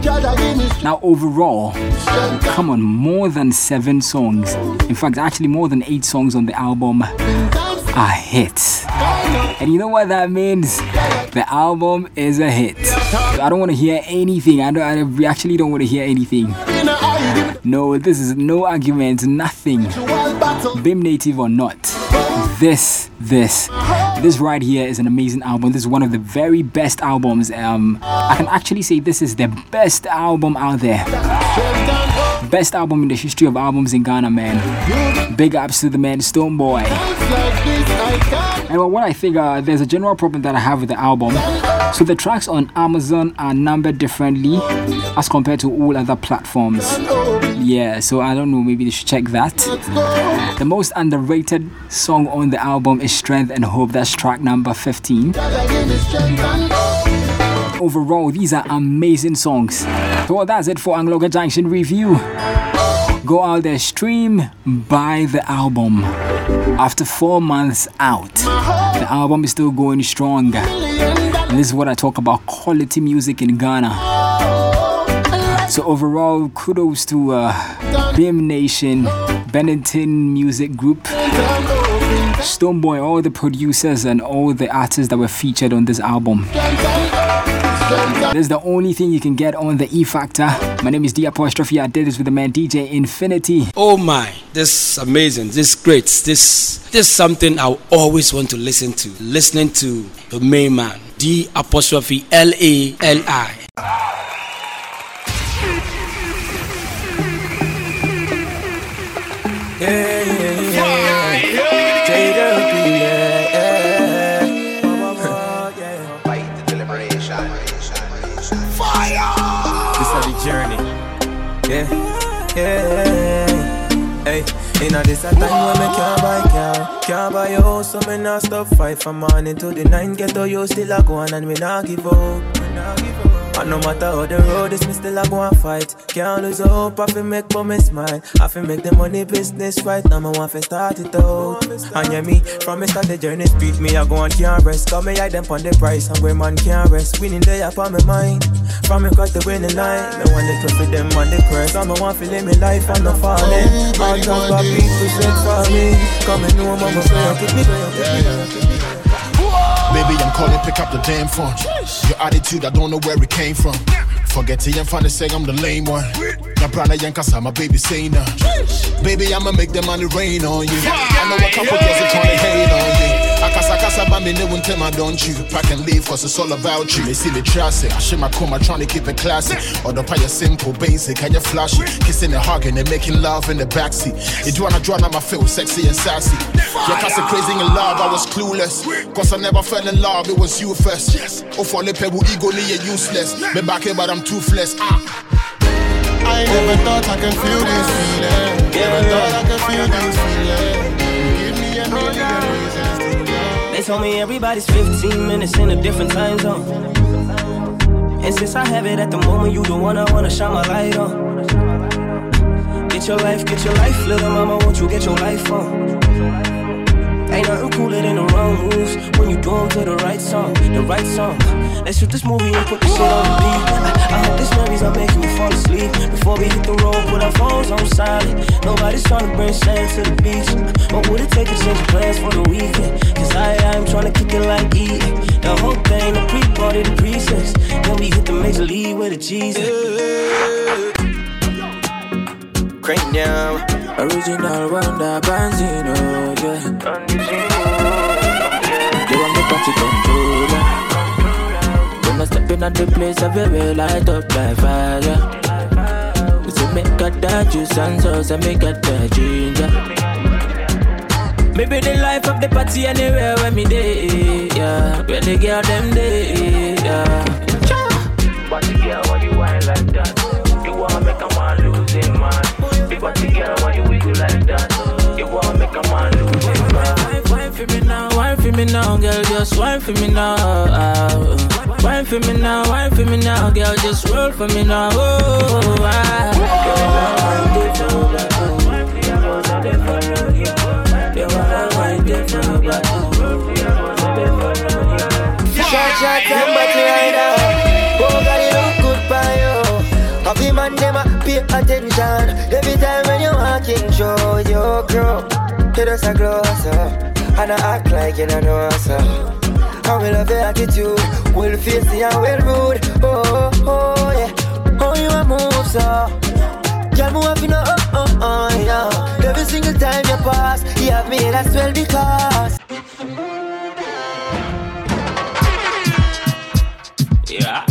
Jaja give me Now, overall, come on, more than seven songs. In fact, actually, more than eight songs on the album are hit. And you know what that means? The album is a hit. I don't want to hear anything. I, don't, I actually don't want to hear anything. No, this is no argument, nothing. Bim native or not. This, this, this right here is an amazing album. This is one of the very best albums. Um, I can actually say this is the best album out there. Best album in the history of albums in Ghana, man. Big ups to the man Stonebwoy. And what I think, uh, there's a general problem that I have with the album. So the tracks on Amazon are numbered differently as compared to all other platforms. Yeah, so I don't know, maybe they should check that. The most underrated song on the album is Strength and Hope. That's track number 15. Overall, these are amazing songs. So well, that's it for Anloga Junction review. Go out there, stream, buy the album. After four months out, the album is still going strong. And this is what I talk about quality music in Ghana. So overall, kudos to uh, Nation, Burniton Music Group, Stonebwoy, all the producers and all the artists that were featured on this album. This is the only thing you can get on the E Factor. My name is D Apostrophe. I did this with the man DJ Infinity. Oh my, this is amazing. This is great. This this is something I always want to listen to. Listening to the main man, D apostrophe L A L I. Yeah, yeah, yeah. This is the journey. Yeah, yeah. Hey, in a this a time when me can't buy car, can't buy a house, so me not stop fight from morning to the night. Get to you still a go on and me not give up, me not give up. And no matter how the road is, me still a go and fight. Can't lose hope, I feel make me smile. I feel make the money business right. Now me want to start it out. And yeah, me, from me start the journey, speed me, I go and can't rest. Come me hide them on the price, and where man can't rest. Winning day up on my mind. From me cut the winning line. Me want to fit them on the crest. And me want to live me life, I'm not falling. All talk about people sent for me. Coming home, I'm a prayer, keep me, keep me. Baby, I'm calling, pick up the damn phone. Your attitude, I don't know where it came from. Forget it, I'm finna say I'm the lame one. My brother Yankasa, my baby say nah. Baby, I'ma make the money rain on you. I know a couple girls are trying to hate on you. Akasa kasa ba me ne won't tell my don't you. Pack and leave cause it's all about you. They see trust it. I shit my coma trying to keep it classy. Or the pie simple, basic, and you flashy. Kissing and hugging and making love in the backseat. It wanna draw now I feel sexy and sassy. Yeah, cause crazy in love, I was clueless. Cause I never fell in love, it was you first. Yes. Oh, for the pebble ego, me useless. Me back here, but I'm toothless. Ah. I never thought I could feel this feeling. Never thought I could feel this feeling. Give me a million reasons to. They told me everybody's 15 minutes in a different time zone. And since I have it at the moment, you the one I wanna shine my light on. Get your life, get your life, little mama, won't you get your life on? Ain't nothing cooler than the wrong moves when you do 'em to the right song, the right song. Let's shoot this movie and put this shit on the beat. I, I hope this memories are making me fall asleep. Before we hit the road, put our phones on silent. Nobody's trying to bring sand to the beach. What would it take to change plans for the weekend? Cause I, I'm trying to kick it like E. The whole thing, the pre-party, the pre-sex. Then we hit the major league with a Jesus. Crank down. Original Wonder Banzino, yeah. You want the party controller. When I step in at the place, I feel light up like fire. We say make got that juice and sauce, and make got that ginger. Maybe the life of the party anywhere when me day, yeah. Where the girl them day, yeah. But the girl, why you whine like that? You wanna make a man lose his mind. Big body girl, why You wanna make a man lose his. Wine for me now, wine for me now, girl, just wine for me now. Wine for me now, wine for me now, girl, just roll for me now. Oh, ah. Shot, shot, them but rider. Oh, God, you look good by you. Happy man, them a pay attention. Every time when you walking, show your grow. You just a glow, so. And I act like you don't know, so. I will love your attitude. Well faced and well rude. Oh, oh, oh, yeah. Oh, you a move, so. Girl, move up, you know, oh, oh, oh, yeah. Every single time you pass, you have me, that's well because. Yeah.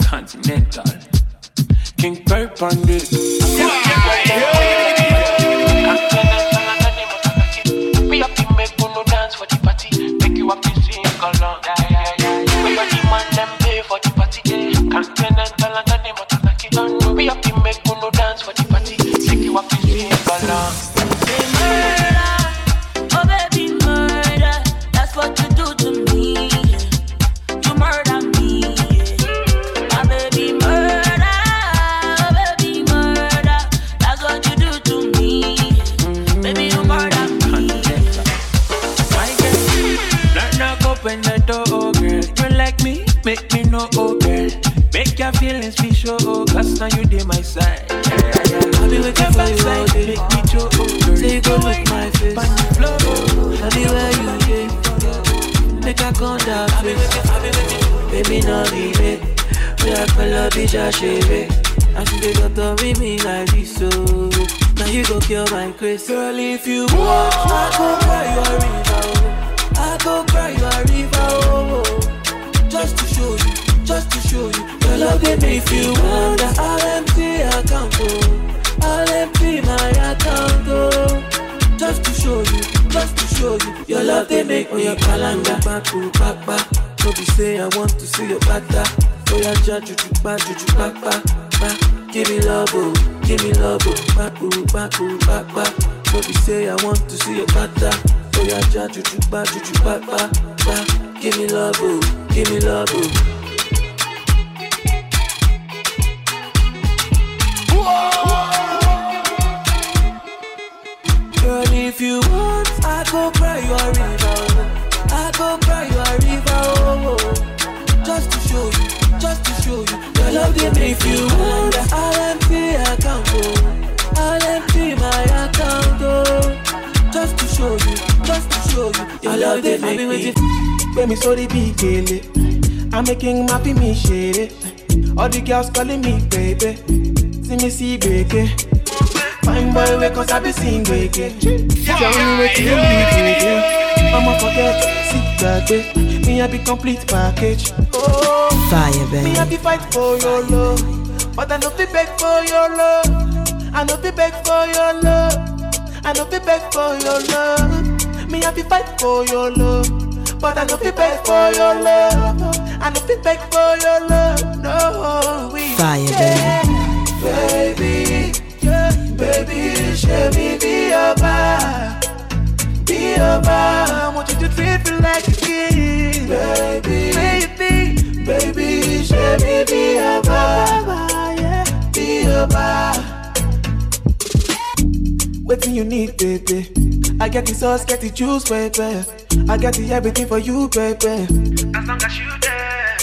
Continental. King Perp on this. We color, bitch, I shave it. I see they got to with me like this, so now you go kill my. Girl, if you want, I go cry you a river. oh. I go cry you a river, oh. Just to show you, just to show you. Your love they make feel wonder. I'll empty account, oh. I'll empty my account, oh. Just to show you, just to show you. Your love they make me a calendar. Back to back, back. No be say I want to see your bata. Yeah, ja, juju, back, juju, back, back, back. Give me love, oh, give me love, oh. Back, oh, back, back. No be say I want to see your bata. Oh yeah, ja, juju ba, juju ba, ba, ba. Give me love, oh, give me love, oh. Girl, if you want, I go cry you a river. Show you. Your love give me if you want. I'll empty account. Oh. I'll empty my account. Oh. Just to show you, just to show you. Your love they make me. When me sorry big kele I'm making my me shady All the girls calling me baby See me see baby Fine boy wake cause I be sing baby Tell me what you need baby I'ma forget, sit back baby Me be complete package Oh, Fire, baby. Me be fight for your love But I no fi beg for your love I no fi beg for your love I no fi beg for your love Me be fight for your love but I no fi beg for your love. I no fi beg for your love. No, we Fire, yeah. baby, yeah, baby, show me be your bar, be your bar. I want you to treat me like a king, baby, baby, baby, show me be your bar, yeah, be your bar. Waiting you need, baby. I get the sauce, get the juice, baby. I got the everything for you, baby. As long as you there.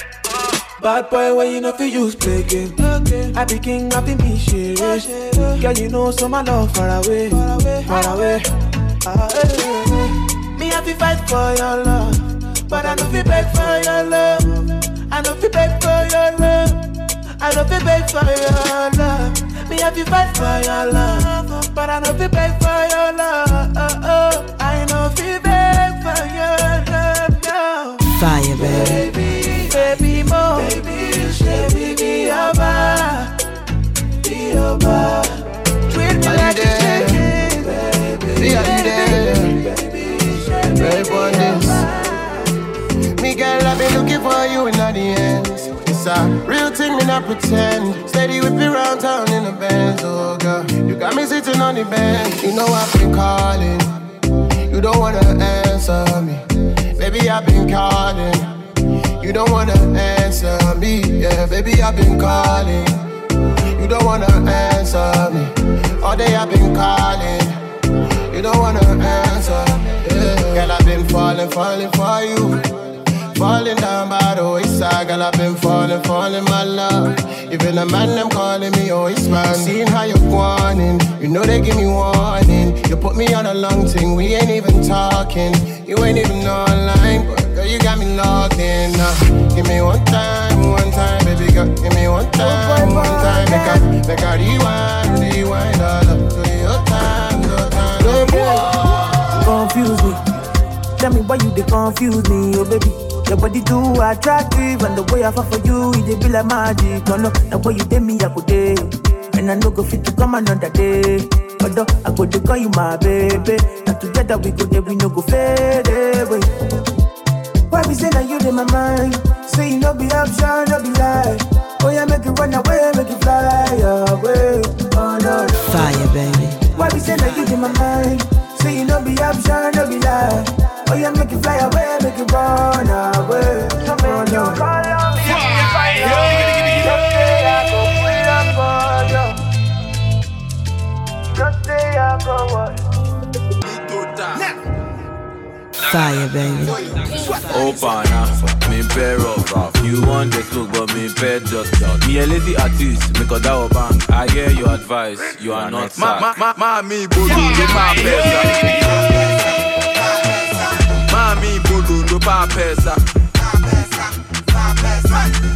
Bad boy, when you know for use play game. I be king, I be me shit. Girl, you know so my love far away, far away, far away. Ah, eh, eh, eh. Me have to fight for your love, but I know fi beg for your love. I know fi beg for your love. I know fi beg for your love. Me have to fight for your love, but I know fi beg for your love. I know fi beg for your for you in the ends. It's a real thing, me not pretend. Steady whip it round town in the Benz, oh girl. You got me sitting on the bench. You know I've been calling. You don't wanna answer me. Baby, I've been calling. You don't wanna answer me. Yeah, baby, I've been calling. You don't wanna answer me. All day I've been calling. You don't wanna answer. Yeah. Girl, I've been falling, falling for you. Falling down by the wayside, girl, I've been falling, falling, my love. Even the man, them calling me, oh, it's man. Seeing how you're wanting, you know they give me warning. You put me on a long thing, we ain't even talking. You ain't even online, but girl, you got me logged in. Now, give me one time, one time, baby girl. Give me one time, one time. Make a, make a rewind, rewind all up to your time, your time. confuse me. Tell me why you they confuse me, oh baby. Your body too attractive, and the way I fall for you, it be like magic. Oh no, the way you did me, I could day, and I no go fit to come another day. Although I go to call you my baby, and together we go there, we no go fade away. Why we say that you in my mind? Say you no be option, no be lie. Oh yeah, make it run away, make it fly away. Oh no, no. Fire, baby. Why we say that you in my mind? Say you no be option, no be lie. Oh yeah, make it fly away, make it run away. So make you call on me if I Just say I go pull up for you. Just say I go what? Fire, baby. Oh, Opa na, me pair up You want the smoke but me pair just out Me a lazy artist, me got that bank I hear your advice, you are not Ma- sad ma- ma- Mami bodondo pa pesa Mami bodondo pa pesa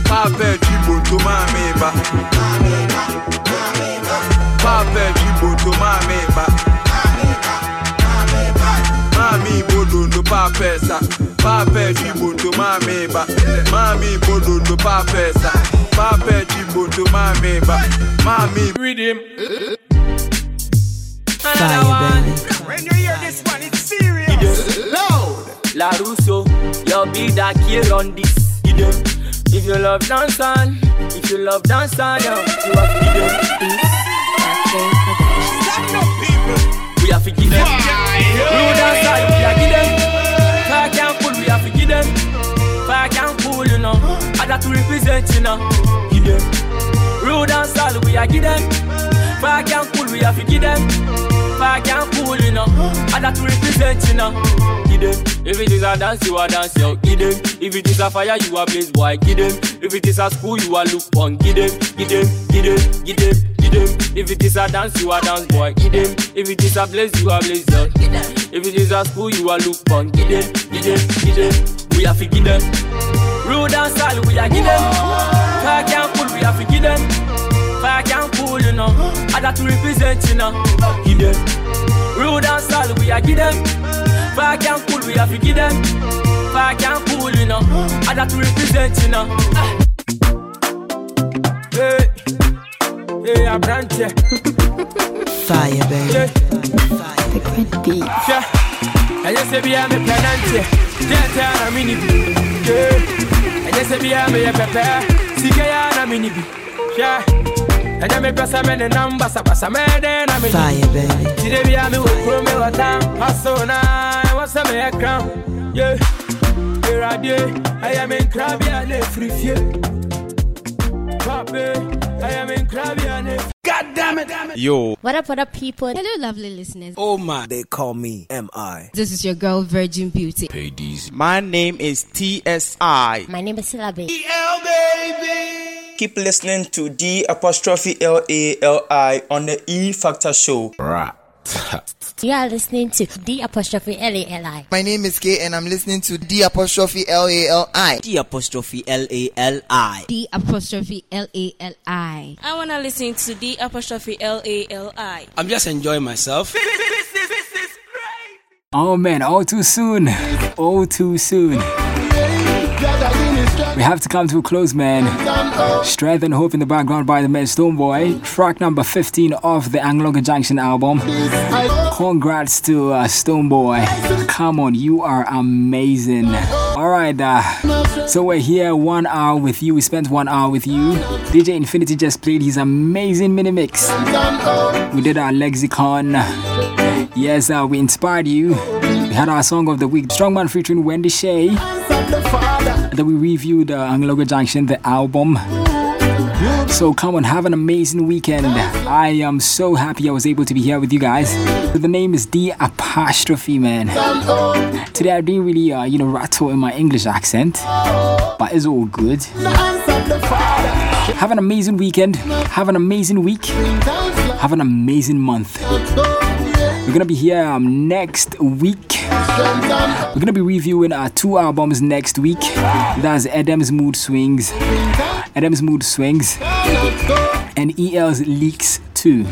Pape chiboto mami ba Pape chiboto mami ba Mami bodondo pa pesa Pape chiboto mami ba Mami bodondo pa pesa Pape chiboto mami ba Mami Rhythm Fire, that kill on this. You know, if you love dancehall, if you love dancehall, you have to give them peace. Stop no people. We have to give them. Blue dancehall, we have to give them. Fire can pull, we have to give them. Fire can pull, you know. I got to represent, you know. Give them. Rude and solid, we are give them. Fire can pull, we have to give them. Fire can pull, you know. I got to represent, you know. Them. If it is a dance, you are dance, yo. Give them. If it is a fire, you are blaze, boy. Give them. If it is a school, you are look on. Give them. Give them. Give them. Give them. Give them. If it is a dance, you are dance, boy. Give them. If it is a blaze, you are blaze, yo. If it is a school, you are look on. Give them. Give them. Give them. We have to give them. Rude and style, we are give them. Fire and cool, we have to give them. Fire and cool, you know. Other to represent, you know. Give them. Rude and style, we are give them. Fire and cool, we have to give them. Fire and cool, you know. Other to represent, you know. Hey, hey, I branch yeah. Fire, baby. Yeah. The great beat. Yeah. I just say, be a me penante. Yeah, tell me, yeah. I just say, be a me a pepe. See, yeah, I'm in Yeah. And I me press a man and number, so pass a man I'm in Fire, baby. See, be a me with crew me what time. Hustle now, what's a me a crown? Yeah. Here I do. I am in crabby and a eh, free few. Papi, I am in crabby and a eh. God damn it, damn it. Yo. What up, what up, people? Hello, lovely listeners. Oh my. They call me MI. This is your girl, Virgin Beauty. Pay these. My name is TSI. My name is Silabe. Keep listening to D apostrophe L A L I on the E Factor Show. Right. You are listening to D apostrophe L A L I. My name is K and I'm listening to D apostrophe L A L I. D apostrophe L A L I. D apostrophe L A L I. I wanna listen to the apostrophe L A L I. I'm just enjoying myself. Oh man, all too soon. All too soon. We have to come to a close, man. Strength and Hope in the background by the man Stonebwoy. Track number 15 of the Anloga Junction album. Congrats to uh, Stonebwoy. Come on, you are amazing. Alright, uh, so we're here one hour with you. We spent one hour with you. DJ Infinity just played his amazing mini mix. We did our lexicon. Yes, uh, we inspired you. We had our song of the week, Strongman featuring Wendy Shay. Then we reviewed uh, Anloga Junction, the album. So come on, have an amazing weekend. I am so happy I was able to be here with you guys. The name is D apostrophe man. Today I didn't really, uh, you know, rattle in my English accent, but it's all good. Have an amazing weekend. Have an amazing week. Have an amazing month. We're gonna be here um, next week. We're gonna be reviewing our two albums next week. That's Adam's Mood Swings, Adam's Mood Swings, and EL's Leaks 2.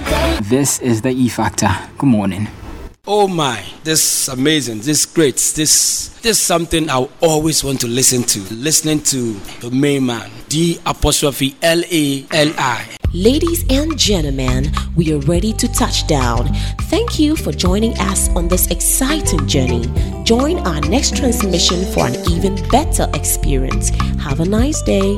This is the E Factor. Good morning. Oh my, this is amazing, this is great, this this something I always want to listen to. Listening to the main man, D apostrophe L A L I. Ladies and gentlemen, we are ready to touch down. Thank you for joining us on this exciting journey. Join our next transmission for an even better experience. Have a nice day.